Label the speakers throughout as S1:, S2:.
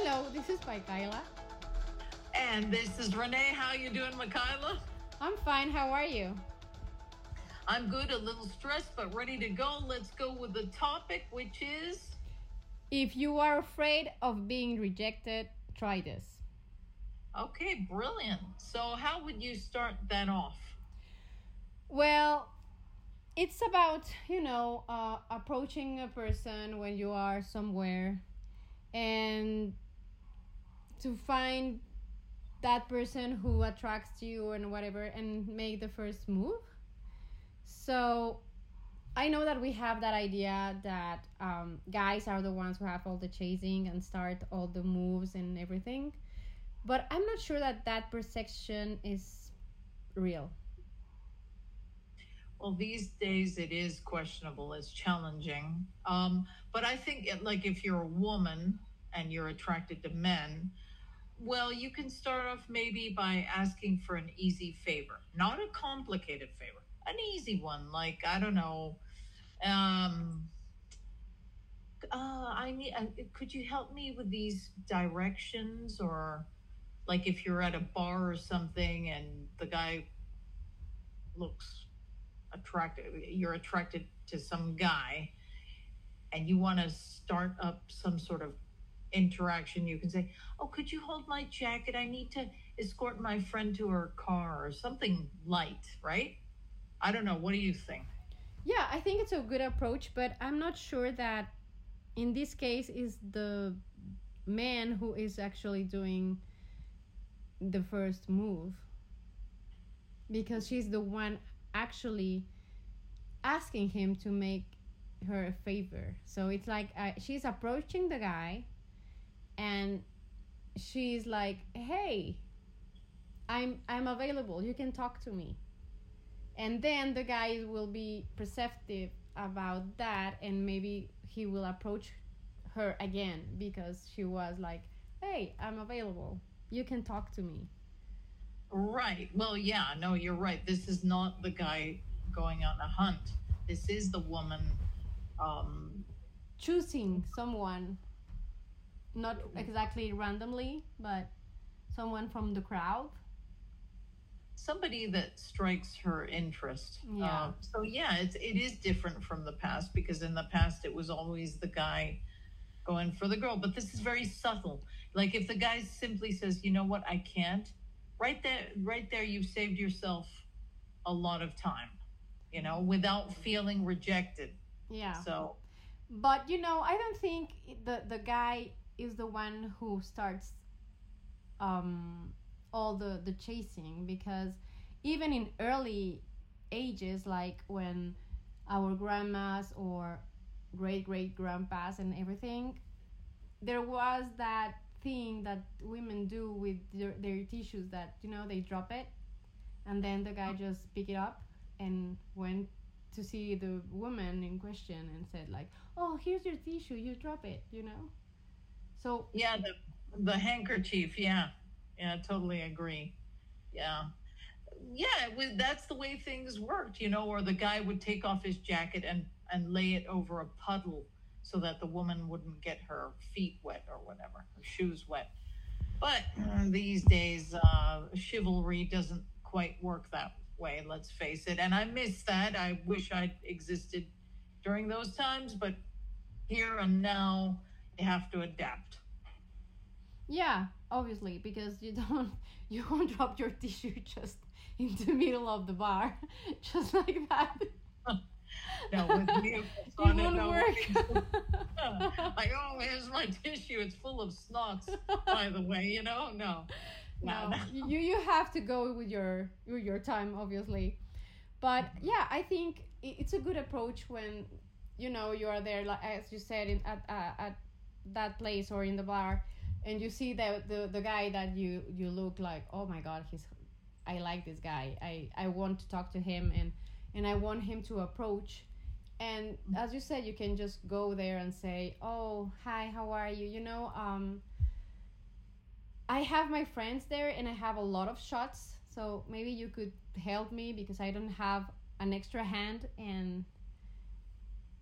S1: Hello, this is Michaela.
S2: And this is Renee. How you doing, Michaela?
S1: I'm fine. How are you?
S2: I'm good, a little stressed, but ready to go. Let's go with the topic, which is
S1: If you are afraid of being rejected, try this.
S2: okay, brilliant. So, how would you start that off?
S1: Well, it's about, you know, uh, approaching a person when you are somewhere and to find that person who attracts you and whatever and make the first move. So I know that we have that idea that um, guys are the ones who have all the chasing and start all the moves and everything. But I'm not sure that that perception is real.
S2: Well, these days it is questionable, it's challenging. Um, but I think, it, like, if you're a woman and you're attracted to men, well, you can start off maybe by asking for an easy favor, not a complicated favor, an easy one. Like, I don't know, um, uh, I need, uh, could you help me with these directions? Or, like, if you're at a bar or something and the guy looks attracted, you're attracted to some guy and you want to start up some sort of interaction, you can say, Oh, could you hold my jacket? I need to escort my friend to her car or something light, right? I don't know. What do you think?
S1: Yeah, I think it's a good approach, but I'm not sure that in this case is the man who is actually doing the first move because she's the one actually asking him to make her a favor. So it's like uh, she's approaching the guy and she's like, "Hey, I'm I'm available. You can talk to me." And then the guy will be perceptive about that and maybe he will approach her again because she was like, "Hey, I'm available. You can talk to me."
S2: Right. Well, yeah, no, you're right. This is not the guy going on a hunt. This is the woman um,
S1: choosing someone not exactly randomly, but someone from the crowd.
S2: somebody that strikes her interest.
S1: Yeah.
S2: Uh, so yeah, it's it is different from the past because in the past it was always the guy going for the girl, but this is very subtle. Like if the guy simply says, "You know what? I can't." Right there right there you've saved yourself a lot of time, you know, without feeling rejected.
S1: Yeah.
S2: So,
S1: But you know, I don't think the the guy is the one who starts um all the the chasing because even in early ages like when our grandmas or great great grandpas and everything there was that thing that women do with their, their tissues that you know they drop it and then the guy just pick it up and went to see the woman in question and said like oh here's your tissue you drop it you know so
S2: yeah, the the handkerchief, yeah. Yeah, I totally agree. Yeah. Yeah, was, that's the way things worked, you know, or the guy would take off his jacket and, and lay it over a puddle so that the woman wouldn't get her feet wet or whatever, her shoes wet. But uh, these days, uh, chivalry doesn't quite work that way, let's face it. And I miss that. I wish I'd existed during those times, but here and now, you have to adapt.
S1: yeah obviously because you don't you won't drop your tissue just in the middle of the bar just like that
S2: No, with me,
S1: it, won't
S2: no.
S1: work
S2: like, oh, here's my tissue. It's full of snots, by the way, you know? No.
S1: no,
S2: no.
S1: you you have to go with your with your time obviously but yeah i think it's a good approach when you know you are there like as you said in, at uh, at that place or in the bar and you see the, the the guy that you you look like oh my god he's i like this guy. I i want to talk to him and and i want him to approach. And as you said you can just go there and say oh hi how are you? You know um I have my friends there and I have a lot of shots, so maybe you could help me because I don't have an extra hand and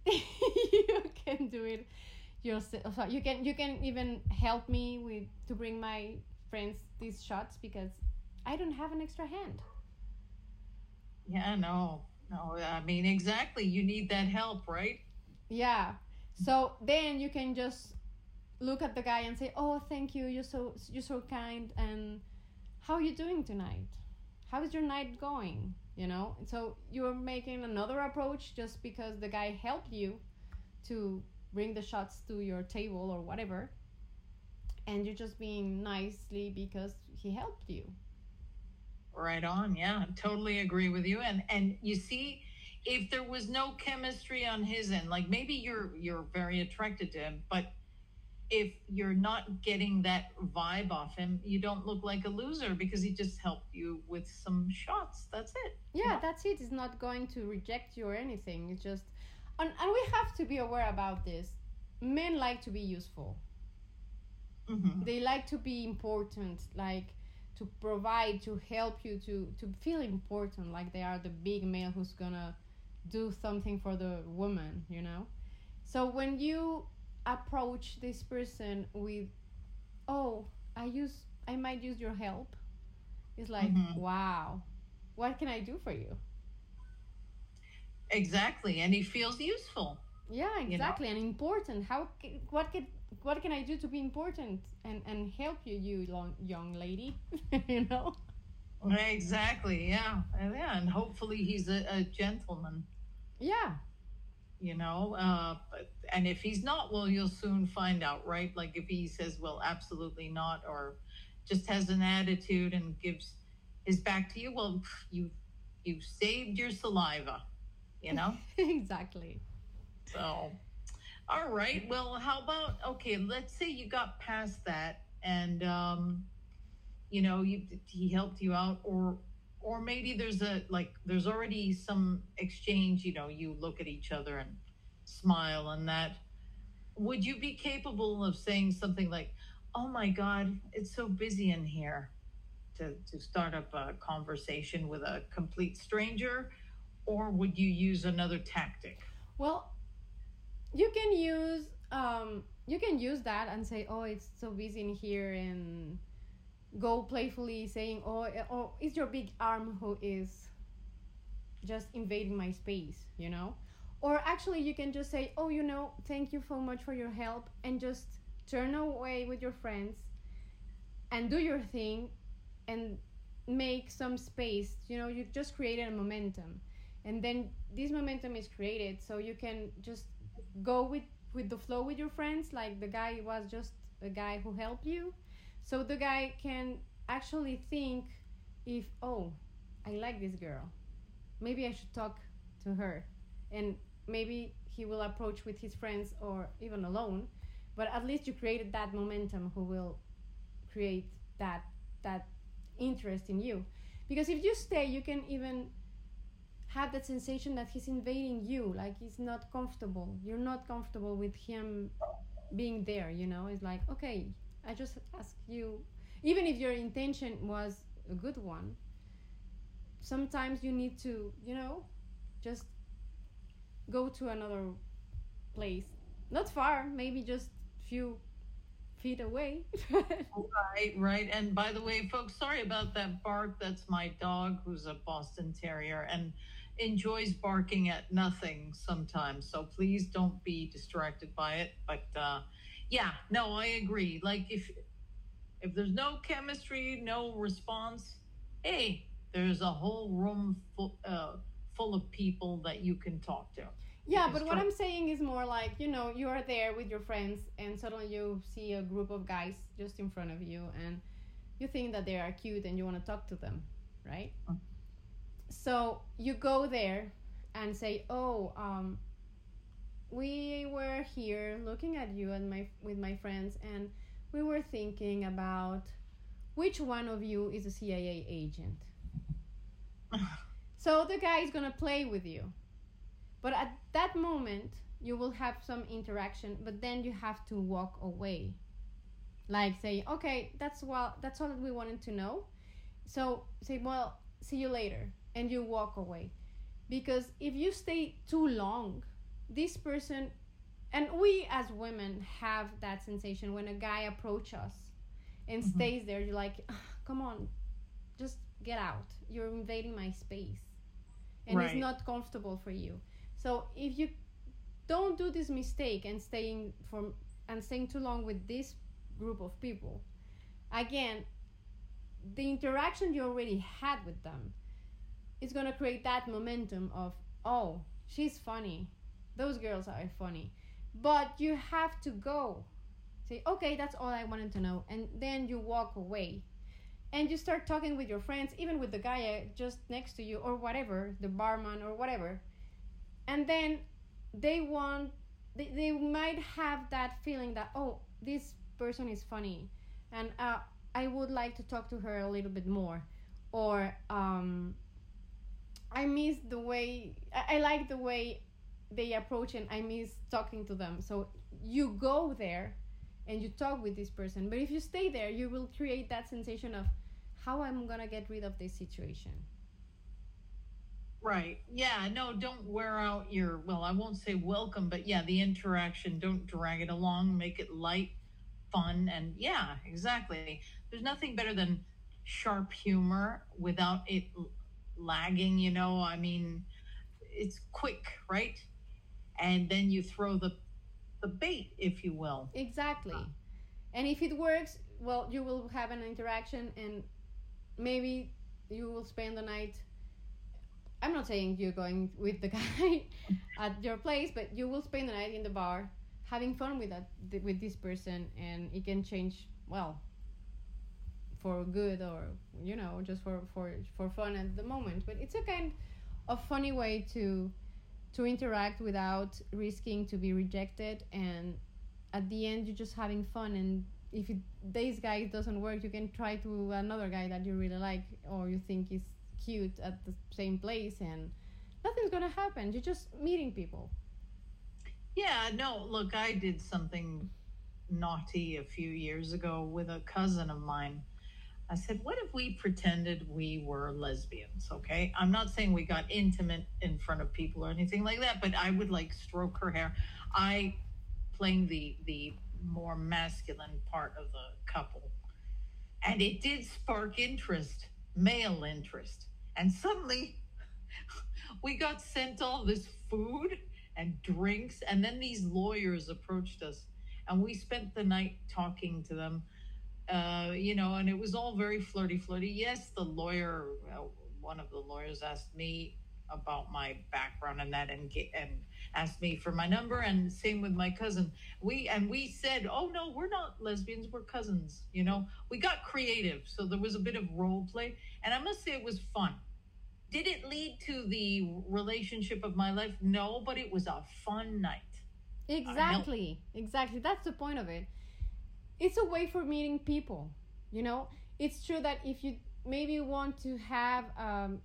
S1: you can do it you're oh, so you can you can even help me with to bring my friends these shots because I don't have an extra hand.
S2: Yeah, no, no. I mean, exactly. You need that help, right?
S1: Yeah. So then you can just look at the guy and say, "Oh, thank you. You're so you're so kind. And how are you doing tonight? How is your night going? You know." So you're making another approach just because the guy helped you to bring the shots to your table or whatever, and you're just being nicely because he helped you.
S2: Right on. Yeah, totally agree with you. And and you see, if there was no chemistry on his end, like maybe you're you're very attracted to him, but if you're not getting that vibe off him, you don't look like a loser because he just helped you with some shots. That's it.
S1: Yeah, know? that's it. It's not going to reject you or anything. It's just, and, and we have to be aware about this. Men like to be useful. Mm-hmm. They like to be important, like to provide, to help you, to to feel important, like they are the big male who's gonna do something for the woman, you know. So when you approach this person with oh i use i might use your help it's like mm-hmm. wow what can i do for you
S2: exactly and he feels useful
S1: yeah exactly you know? and important. How what can what can i do to be important and and help you you long, young lady you know?
S2: Exactly yeah yeah and hopefully he's a, a gentleman.
S1: Yeah.
S2: You know uh, and if he's not well you'll soon find out right? Like if he says well absolutely not or just has an attitude and gives his back to you well you you saved your saliva you know?
S1: Exactly.
S2: So all right well how about okay let's say you got past that and um you know you he helped you out or or maybe there's a like there's already some exchange you know you look at each other and smile and that. Would you be capable of saying something like oh my god it's so busy in here to, to start up a conversation with a complete stranger or would you use another tactic
S1: well you can use um you can use that and say oh it's so busy in here and go playfully saying, "Oh, eh, oh, it's your big arm who is just invading my space," you know? Or actually, you can just say, "Oh, you know, thank you so much for your help," and just turn away with your friends and do your thing and make some space. You know, you just created a momentum, and then this momentum is created, so you can just go with with the flow with your friends. Like the guy was just a guy who helped you so the guy can actually think if, oh, I like this girl. Maybe I should talk to her. And maybe he will approach with his friends or even alone. But at least you created that momentum who will create that that interest in you. Because if you stay, you can even have that sensation that he's invading you, like he's not comfortable. You're not comfortable with him being there, you know? It's like, okay, I just ask you, even if your intention was a good one, sometimes you need to, you know, just go to another place. Not far, maybe just few feet away.
S2: right, right. And by the way, folks, sorry about that bark. That's my dog who's a Boston Terrier and enjoys barking at nothing sometimes. So please don't be distracted by it. But uh, yeah, no, I agree. Like if if there's no chemistry, no response, hey, there's a whole room full uh, full of people that you can talk to.
S1: Yeah, but what I'm saying is more like, you know, you are there with your friends and suddenly you see a group of guys just in front of you and you think that they are cute and you want to talk to them, right? Mm-hmm. So you go there and say, "Oh, um, we were here looking at you and my with my friends and we were thinking about which one of you is a CIA agent. so the guy is going to play with you. But at that moment you will have some interaction but then you have to walk away. Like say, "Okay, that's well that's all that we wanted to know." So say, "Well, see you later." And you walk away. Because if you stay too long, this person and we as women have that sensation when a guy approach us and
S2: Mhm.
S1: stays there you're like "Ah, come on just get out you're invading my space and it's not comfortable for you so if you don't do this mistake and staying for and staying too long with this group of people again the interaction you already had with them going to create that momentum of oh she's funny. Those girls are funny. But you have to go. Say okay that's all i wanted to know. And then you walk away. And you start talking with your friends even with the guy uh, just next to you or whatever the barman or whatever. And then they want they, they might have that feeling that oh this person is funny. And uh, i would like to talk to her a little bit more. Or um, i miss the way I, I like the way they approach and i miss talking to them so you go there and you talk with this person but if you stay there you will create that sensation of how i'm gonna get rid of this situation
S2: Right. Yeah. No, don't wear out your, well, I won't say welcome, but yeah, the interaction, don't drag it along, make it light, fun. And yeah, exactly. There's nothing better than sharp humor without it lagging, you know? I mean, it's quick, right? And then you throw the, the bait, if you will.
S1: Exactly. Uh. And if it works, well, you will have an interaction and maybe you will spend the night. I'm not saying you're going with the guy at your place, but you will spend the night in the bar having fun with that with this person and it can change well for good or you know just for for for fun at the moment. But it's a kind of funny way to to interact without risking to be rejected. And at the end you're just having fun. And if it, this guy doesn't work you can try to another guy that you really like or you think is cute at the same place. And nothing's gonna happen. You're just meeting people.
S2: Yeah, no, look, I did something naughty a few years ago with a cousin of mine. I said, What if we pretended we were lesbians? Okay. I'm not saying we got intimate in front of people or anything like that, but I would like stroke her hair. I playing the the more masculine part of the couple. And it did spark interest, male interest. And suddenly we got sent all this food and drinks. And then these lawyers approached us, and we spent the night talking to them. Uh, you know, and it was all very flirty, flirty. Yes, the lawyer, one of the lawyers asked me about my background and that, and and asked me for my number, and same with my cousin. We and we said, oh no, we're not lesbians, we're cousins. You know, we got creative, so there was a bit of role play, and I must say it was fun. Did it lead to the relationship of my life? No, but it was a fun night.
S1: Exactly, exactly. That's the point of it. It's a way for meeting people. You know, it's true that if you maybe want to have um,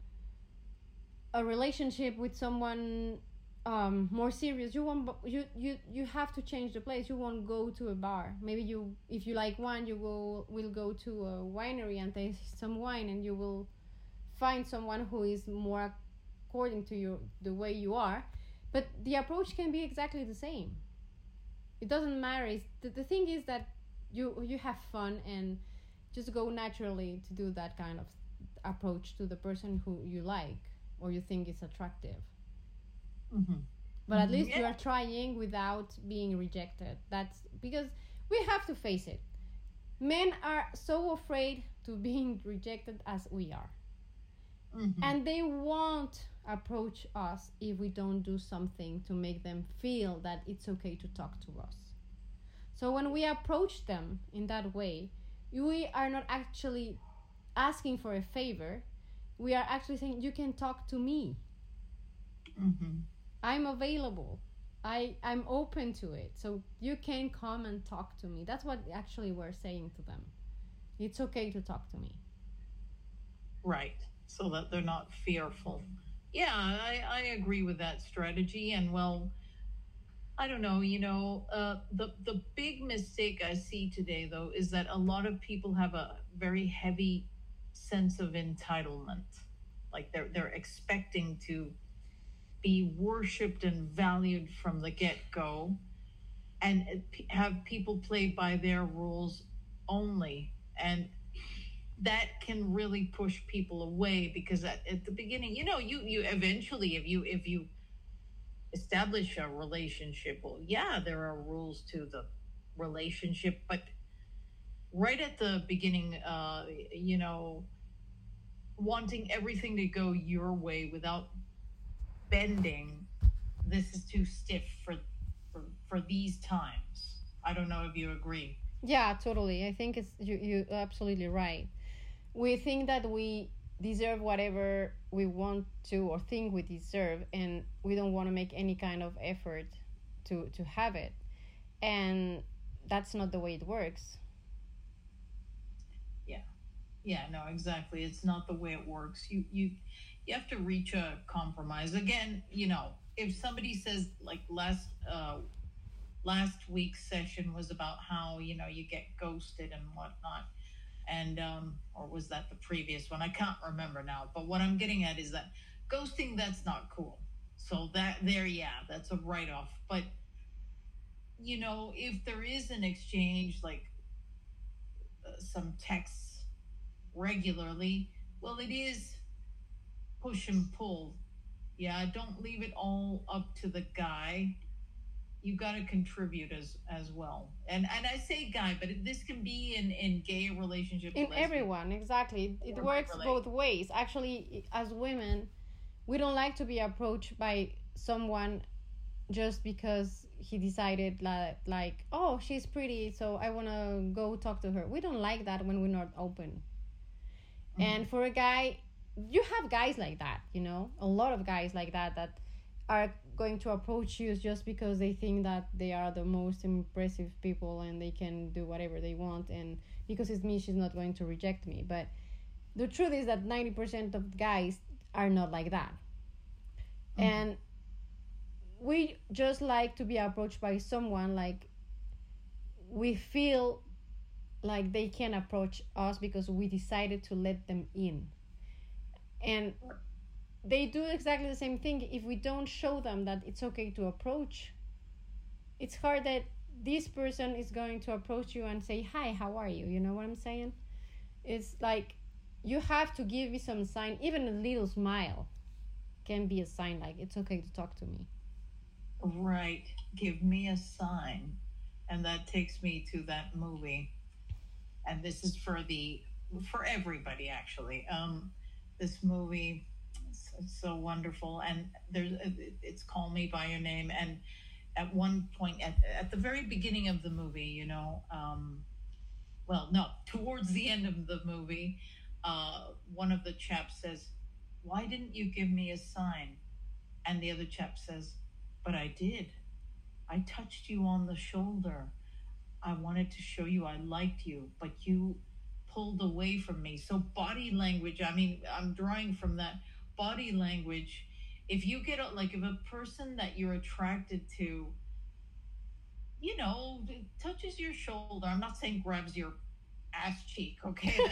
S1: a relationship with someone um, more serious, you won't. You you you have to change the place. You won't go to a bar. Maybe you, if you like wine, you will will go to a winery and taste some wine, and you will find someone who is more according to you the way you are but the approach can be exactly the same it doesn't matter it's, the, the thing is that you you have fun and just go naturally to do that kind of approach to the person who you like or you think is attractive
S2: Mm-hmm.
S1: but at
S2: Mhm.
S1: least you are trying without being rejected that's because we have to face it men are so afraid to being rejected as we are
S2: Mm-hmm.
S1: and they won't approach us if we don't do something to make them feel that it's okay to talk to us so when we approach them in that way we are not actually asking for a favor we are actually saying you can talk to me
S2: Mm-hmm.
S1: i'm available i i'm open to it so you can come and talk to me that's what actually we're saying to them it's okay to talk to me
S2: Right. So that they're not fearful. Yeah, I, I agree with that strategy. And well, I don't know, you know, uh, the, the big mistake I see today, though, is that a lot of people have a very heavy sense of entitlement. Like they're, they're expecting to be worshiped and valued from the get go. and have people play by their rules only and that can really push people away because at, at the beginning you know you you eventually if you if you establish a relationship. Well yeah there are rules to the relationship but right at the beginning uh you know wanting everything to go your way without bending this is too stiff for for, for these times. I don't know if you agree.
S1: Yeah totally. I think it's you you absolutely right. We think that we deserve whatever we want to or think we deserve and we don't want to make any kind of effort to to have it. And that's not the way it works.
S2: Yeah. Yeah no exactly. It's not the way it works. You you you have to reach a compromise. Again you know if somebody says like last uh last week's session was about how you know you get ghosted and whatnot and um or was that the previous one? I can't remember now but what i'm getting at is that ghosting that's not cool. So that there yeah that's a write-off but you know if there is an exchange like uh, some texts regularly well it is push and pull. Yeah don't leave it all up to the guy you got to contribute as as well. And and i say guy but this can be in in gay relationships
S1: in everyone exactly. It, it works both ways. Actually as women we don't like to be approached by someone just because he decided like like oh she's pretty so i want to go talk to her. We don't like that when we're not open. Mm-hmm. and for a guy you have guys like that you know? A lot of guys like that that are going to approach you just because they think that they are the most impressive people and they can do whatever they want and because it's me she's not going to reject me. But the truth is that 90% of guys are not like that. Mm-hmm. and we just like to be approached by someone like we feel like they can approach us because we decided to let them in. And they do exactly the same thing. If we don't show them that it's okay to approach it's hard that this person is going to approach you and say hi how are you? You know what i'm saying? It's like you have to give me some sign. Even a little smile can be a sign like it's okay to talk to me.
S2: Right. Give me a sign. And that takes me to that movie. And this is for the for everybody actually. Um this movie it's so wonderful. And there's it's Call Me by Your Name. And at one point, at, at the very beginning of the movie, you know, um, well, no, towards the end of the movie, uh, one of the chaps says, "Why didn't you give me a sign?" And the other chap says, "But I did. I touched you on the shoulder. I wanted to show you I liked you, but you." pulled away from me so body language i mean i'm drawing from that body language if you get a, like if a person that you're attracted to you know touches your shoulder i'm not saying grabs your ass cheek okay?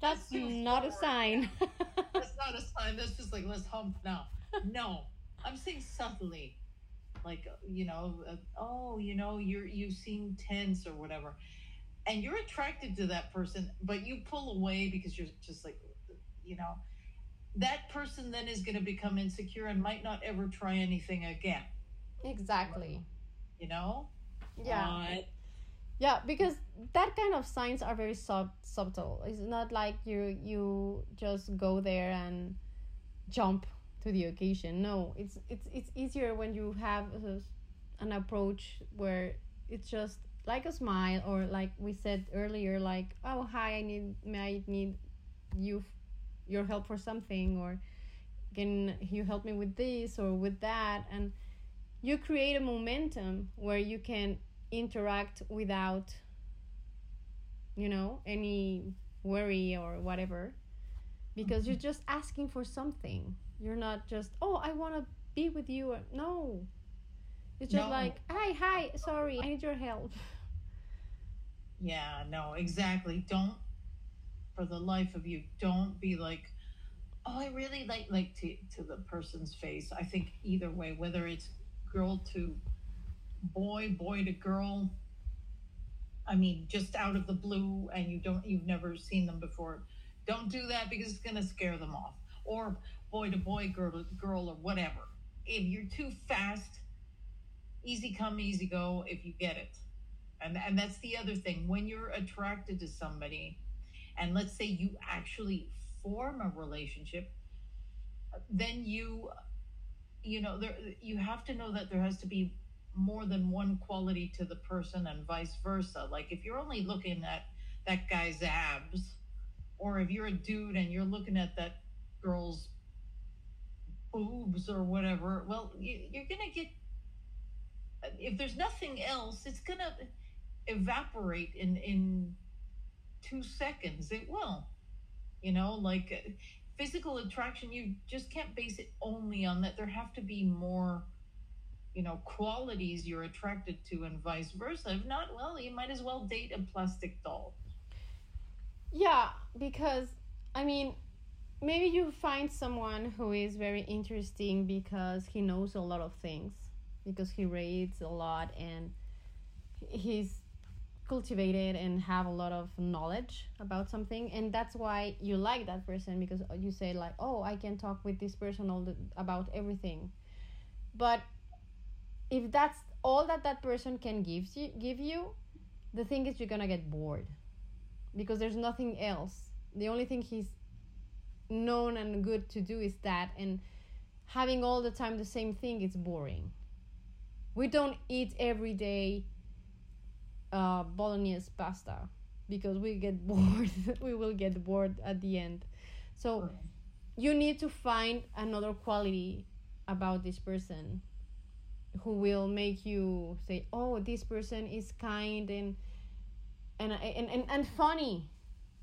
S1: That's, that's, not forward. a sign.
S2: That's not a sign that's just like let's hump now. No i'm saying subtly like you know uh, oh you know you're you seem tense or whatever and you're attracted to that person but you pull away because you're just like you know that person then is going to become insecure and might not ever try anything again.
S1: Exactly.
S2: You know?
S1: Yeah. Yeah, because that kind of signs are very sub- subtle. It's not like you you just go there and jump to the occasion. No, it's it's it's easier when you have uh, a, an approach where it's just like a smile or like we said earlier like oh hi i need might need you your help for something or can you help me with this or with that? And you create a momentum where you can interact without you know any worry or whatever because mm-hmm. you're just asking for something. You're not just oh i want to be with you no. It's just no. like hi hi sorry i need your help.
S2: Yeah no exactly. Don't for the life of you, don't be like, oh, I really like like to to the person's face. I think either way, whether it's girl to boy, boy to girl. I mean, just out of the blue, and you don't, you've never seen them before. Don't do that because it's going to scare them off. Or boy to boy, girl to girl, or whatever. If you're too fast, easy come, easy go. If you get it, and and that's the other thing. When you're attracted to somebody, and let's say you actually form a relationship, then you, you know, there you have to know that there has to be more than one quality to the person and vice versa. Like if you're only looking at that guy's abs, or if you're a dude and you're looking at that girl's boobs or whatever, well, you, you're gonna get. If there's nothing else, it's gonna evaporate in in two seconds. It will, you know, like uh, physical attraction. You just can't base it only on that. There have to be more you know qualities you're attracted to and vice versa if not well you might as well date a plastic doll
S1: yeah because i mean maybe you find someone who is very interesting because he knows a lot of things because he reads a lot and he's cultivated and have a lot of knowledge about something and that's why you like that person because you say like oh i can talk with this person all the, about everything. But if that's all that that person can give you give you the thing is you're gonna get bored because there's nothing else. The only thing he's known and good to do is that and having all the time the same thing is boring. We don't eat every day uh, bolognese pasta because we get bored. We will get bored at the end. So you need to find another quality about this person who will make you say oh this person is kind and and and and, and funny.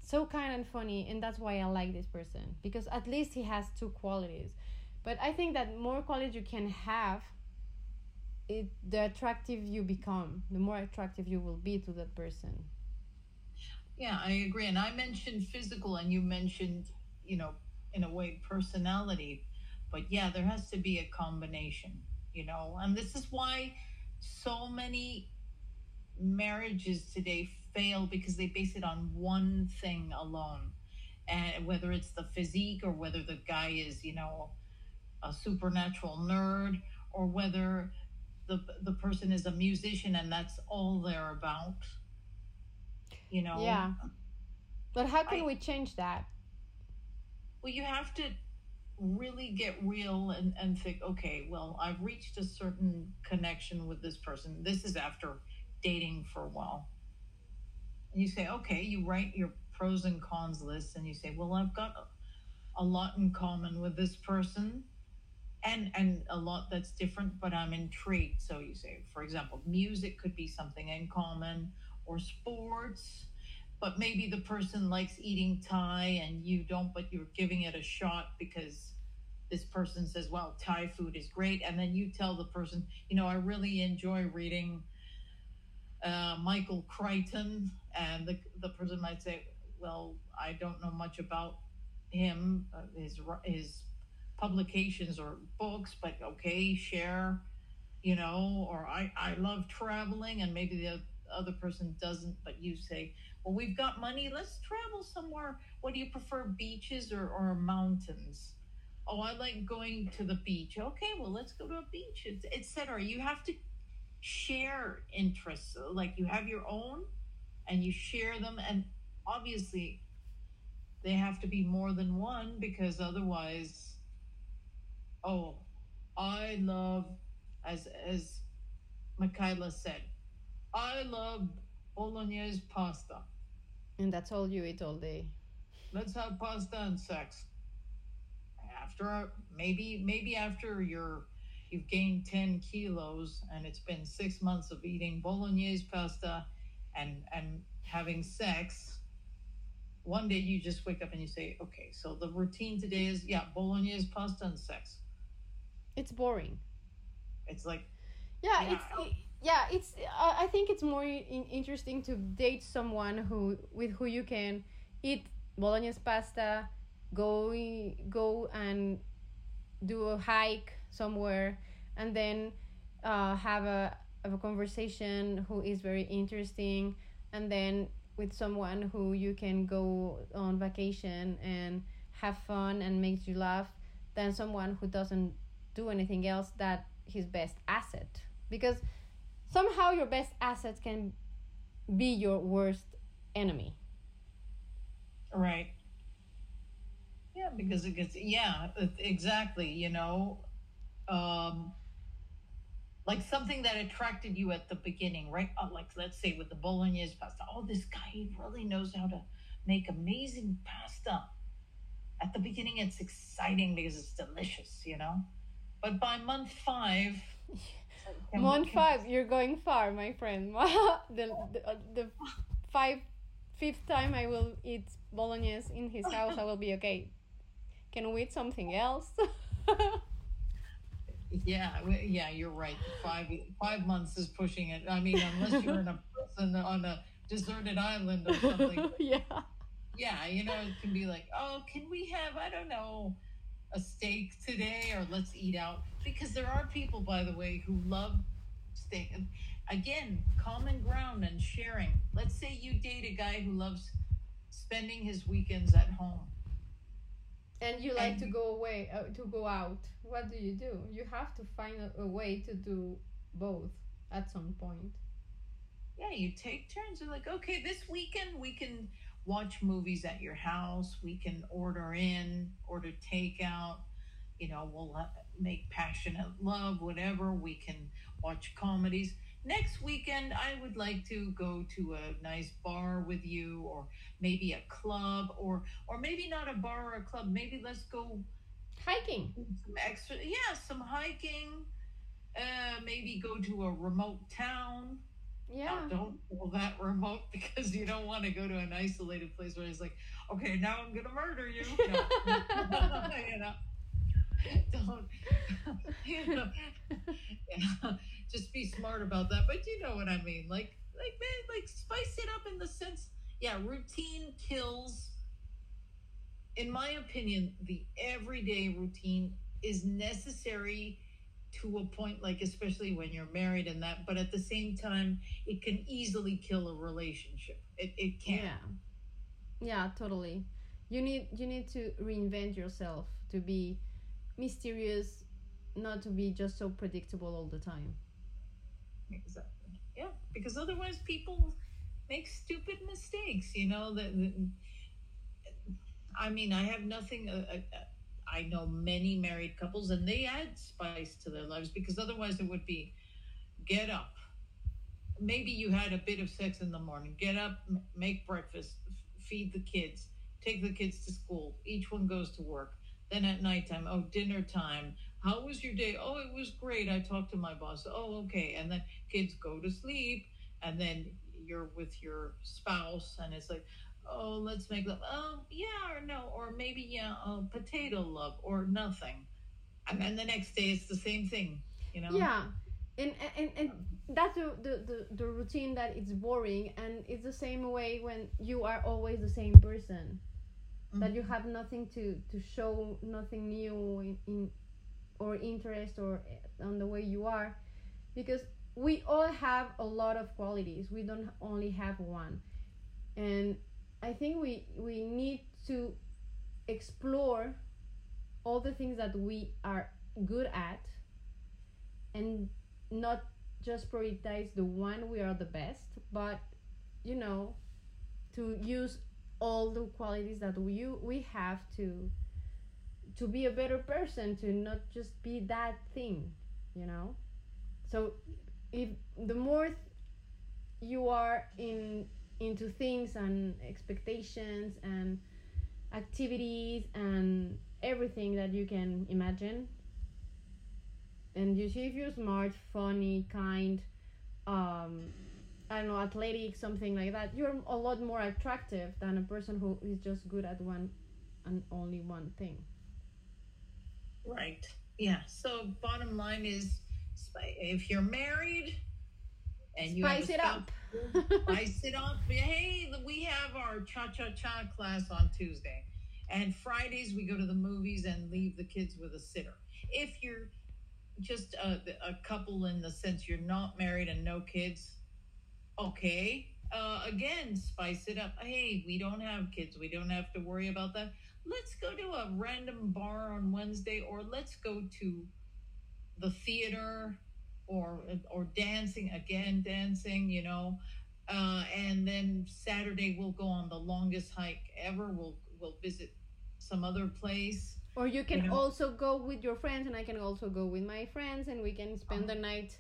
S1: So kind and funny and that's why i like this person because at least he has two qualities. But i think that more qualities you can have it the attractive you become the more attractive you will be to that person.
S2: Yeah i agree and i mentioned physical and you mentioned you know in a way personality. But yeah there has to be a combination you know? And this is why so many marriages today fail because they base it on one thing alone. And whether it's the physique or whether the guy is you know a supernatural nerd or whether the the person is a musician and that's all they're about you know
S1: yeah but how can I, we change that
S2: well you have to really get real and, and think, okay, well, I've reached a certain connection with this person. This is after dating for a while. And you say, okay, you write your pros and cons list and you say, well, I've got a lot in common with this person and and a lot that's different but i'm intrigued so you say for example music could be something in common or sports but maybe the person likes eating Thai and you don't, but you're giving it a shot because this person says, well, Thai food is great. And then you tell the person, you know, I really enjoy reading uh, Michael Crichton. And the, the person might say, well, I don't know much about him, uh, his, his publications or books, but okay, share, you know, or I, I love traveling and maybe the other person doesn't, but you say, well, we've got money. Let's travel somewhere. What do you prefer, beaches or, or mountains? Oh, I like going to the beach. Okay, well, let's go to a beach, etc. You have to share interests. Like you have your own and you share them. And obviously, they have to be more than one because otherwise, oh, I love, as, as Michaela said, I love bolognese pasta.
S1: And that's all you eat all day.
S2: Let's have pasta and sex. After maybe maybe after you're you've gained 10 kilos and it's been six months of eating bolognese pasta and and having sex one day you just wake up and you say okay so the routine today is yeah bolognese pasta and sex
S1: it's boring.
S2: It's like
S1: yeah, yeah. it's it, yeah it's i think it's more in, interesting to date someone who with who you can eat bolognese pasta go go and do a hike somewhere and then uh, have a of a conversation who is very interesting and then with someone who you can go on vacation and have fun and makes you laugh than someone who doesn't do anything else that his best asset because somehow your best asset can be your worst enemy
S2: right yeah because it gets yeah exactly you know um like something that attracted you at the beginning, right? Uh, like let's say with the bolognese pasta. Oh, this guy really knows how to make amazing pasta. At the beginning, it's exciting because it's delicious, you know. But by month five,
S1: month five, you're going far, my friend. the the, uh, the five fifth time I will eat bolognese in his house, I will be okay. Can we eat something else?
S2: Yeah, yeah, you're right. Five five months is pushing it. I mean, unless you're in a prison on a deserted island or something.
S1: yeah.
S2: Yeah, you know, it can be like, oh, can we have I don't know a steak today, or let's eat out. Because there are people, by the way, who love steak. Again, common ground and sharing. Let's say you date a guy who loves spending his weekends at home.
S1: And you like and to go away uh, to go out. What do you do? You have to find a, a, way to do both at some point.
S2: Yeah you take turns. You're like okay this weekend we can watch movies at your house we can order in order takeout you know we'll make passionate love whatever we can watch comedies. Next weekend I would like to go to a nice bar with you or maybe a club or or maybe not a bar or a club maybe let's go
S1: hiking.
S2: some extra yeah some hiking uh maybe go to a remote town
S1: yeah
S2: now, don't go that remote because you don't want to go to an isolated place where it's like okay now i'm gonna murder you no. you know don't you know yeah just be smart about that. But you know what I mean? Like, like man, like spice it up in the sense, yeah, routine kills. In my opinion, the everyday routine is necessary to a point, like especially when you're married and that. But at the same time, it can easily kill a relationship. It it can.
S1: Yeah. Yeah, totally. You need you need to reinvent yourself to be mysterious, not to be just so predictable all the time.
S2: Exactly. Yeah, because otherwise people make stupid mistakes. You know that. I mean, I have nothing. Uh, uh, I know many married couples, and they add spice to their lives because otherwise it would be get up. Maybe you had a bit of sex in the morning. Get up, make breakfast, feed the kids, take the kids to school. Each one goes to work. Then at nighttime, oh, dinner time. How was your day? Oh, it was great. I talked to my boss. Oh, okay. And then kids go to sleep, and then you're with your spouse, and it's like, oh, let's make love. Oh, yeah, or no, or maybe yeah, oh, potato love, or nothing. And then the next day it's the same thing, you know?
S1: Yeah. And, and, and that's the, the, the, the routine that it's boring and it's the same way when you are always the same person mm-hmm. that you have nothing to, to show nothing new in, in or interest or eh, on the way you are because we all have a lot of qualities we don't only have one and i think we we need to explore all the things that we are good at and not just prioritize the one we are the best but you know to use all the qualities that we we have to to be a better person to not just be that thing you know? So if the more you are in into things and expectations and activities and everything that you can imagine and you see if you're smart funny kind um i don't know athletic something like that you're a lot more attractive than a person who is just good at one and only one thing
S2: Right. Yeah. So bottom line is, if you're married and you
S1: spice it up,
S2: spice it up. Hey, we have our cha cha cha class on Tuesday, and Fridays we go to the movies and leave the kids with a sitter. If you're just a, a couple in the sense you're not married and no kids, okay. Uh, again, spice it up. Hey, we don't have kids. We don't have to worry about that. Let's go to a random bar on Wednesday, or let's go to the theater, or or dancing again, dancing. You know, uh, and then Saturday we'll go on the longest hike ever. We'll we'll visit some other place.
S1: Or you can
S2: You know?
S1: also go with your friends, and I can also go with my friends, and we can spend the night,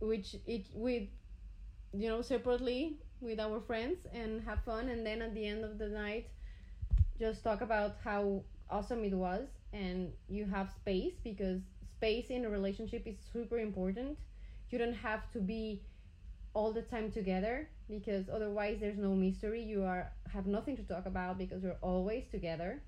S1: which it with, you know, separately with our friends and have fun, and then at the end of the night, just talk about how awesome it was, and you have space because space in a relationship is super important. You don't have to be all the time together because otherwise there's no mystery. You are have nothing to talk about because you're always together.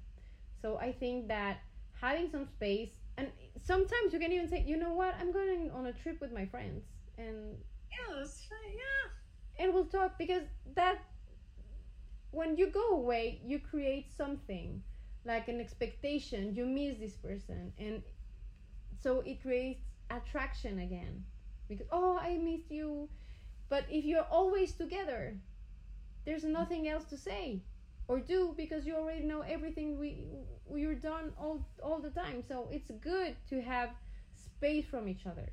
S1: So I think that having some space and sometimes you can even say, you know what, I'm going on a trip with my friends and
S2: Yeah, that's fine. Yeah.
S1: and we'll talk because that when you go away you create something like an expectation you miss this person and so it creates attraction again. Because oh i missed you. But if you're always together there's nothing else to say or do because you already know everything we we're done all all the time. So it's good to have space from each other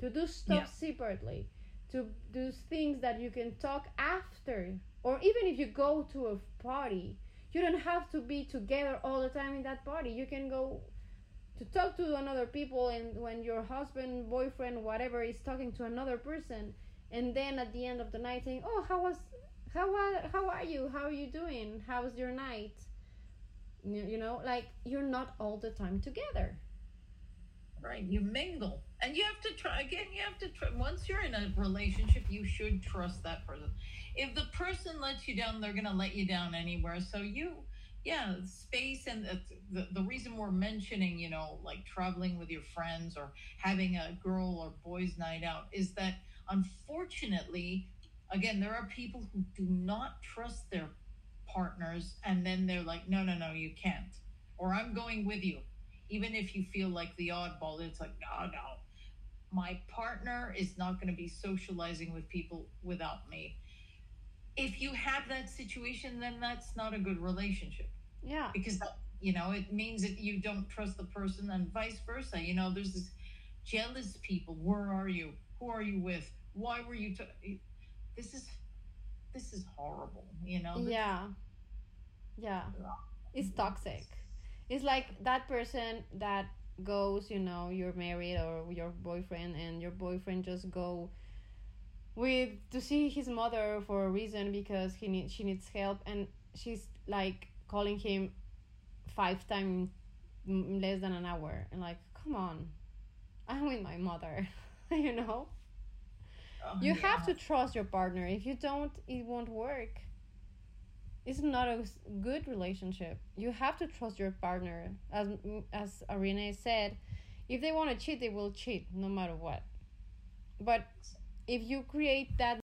S1: to do stuff separately to do things that you can talk after. Or even if you go to a party you don't have to be together all the time in that party. You can go to talk to another people and when your husband boyfriend whatever is talking to another person and then at the end of the night saying oh how was how are, how are you how are you doing how's your night you, know like you're not all the time together
S2: Right. You mingle. And you have to try again, you have to try once you're in a relationship, you should trust that person. If the person lets you down, they're gonna let you down anywhere. So you yeah, space and the, the, reason we're mentioning, you know, like traveling with your friends or having a girl or boys night out is that unfortunately, again, there are people who do not trust their partners and then they're like, no, no, no, you can't. Or I'm going with you even if you feel like the oddball, it's like, no, no, my partner is not going to be socializing with people without me. If you have that situation, then that's not a good relationship
S1: yeah
S2: because that, you know, it means that you don't trust the person and vice versa. You know, there's this jealous people. Where are you? Who are you with? Why were you? T- this is this is horrible. You know.
S1: yeah yeah it's toxic it's like that person that goes you know you're married or your boyfriend and your boyfriend just go with to see his mother for a reason because he need, she needs help and she's like calling him five times less than an hour. And like come on. I'm with my mother you know?
S2: Oh,
S1: you
S2: yeah.
S1: have to trust your partner. If you don't it won't work. It's not a good relationship. You have to trust your partner. As as arena said if they want to cheat they will cheat no matter what. But if you create that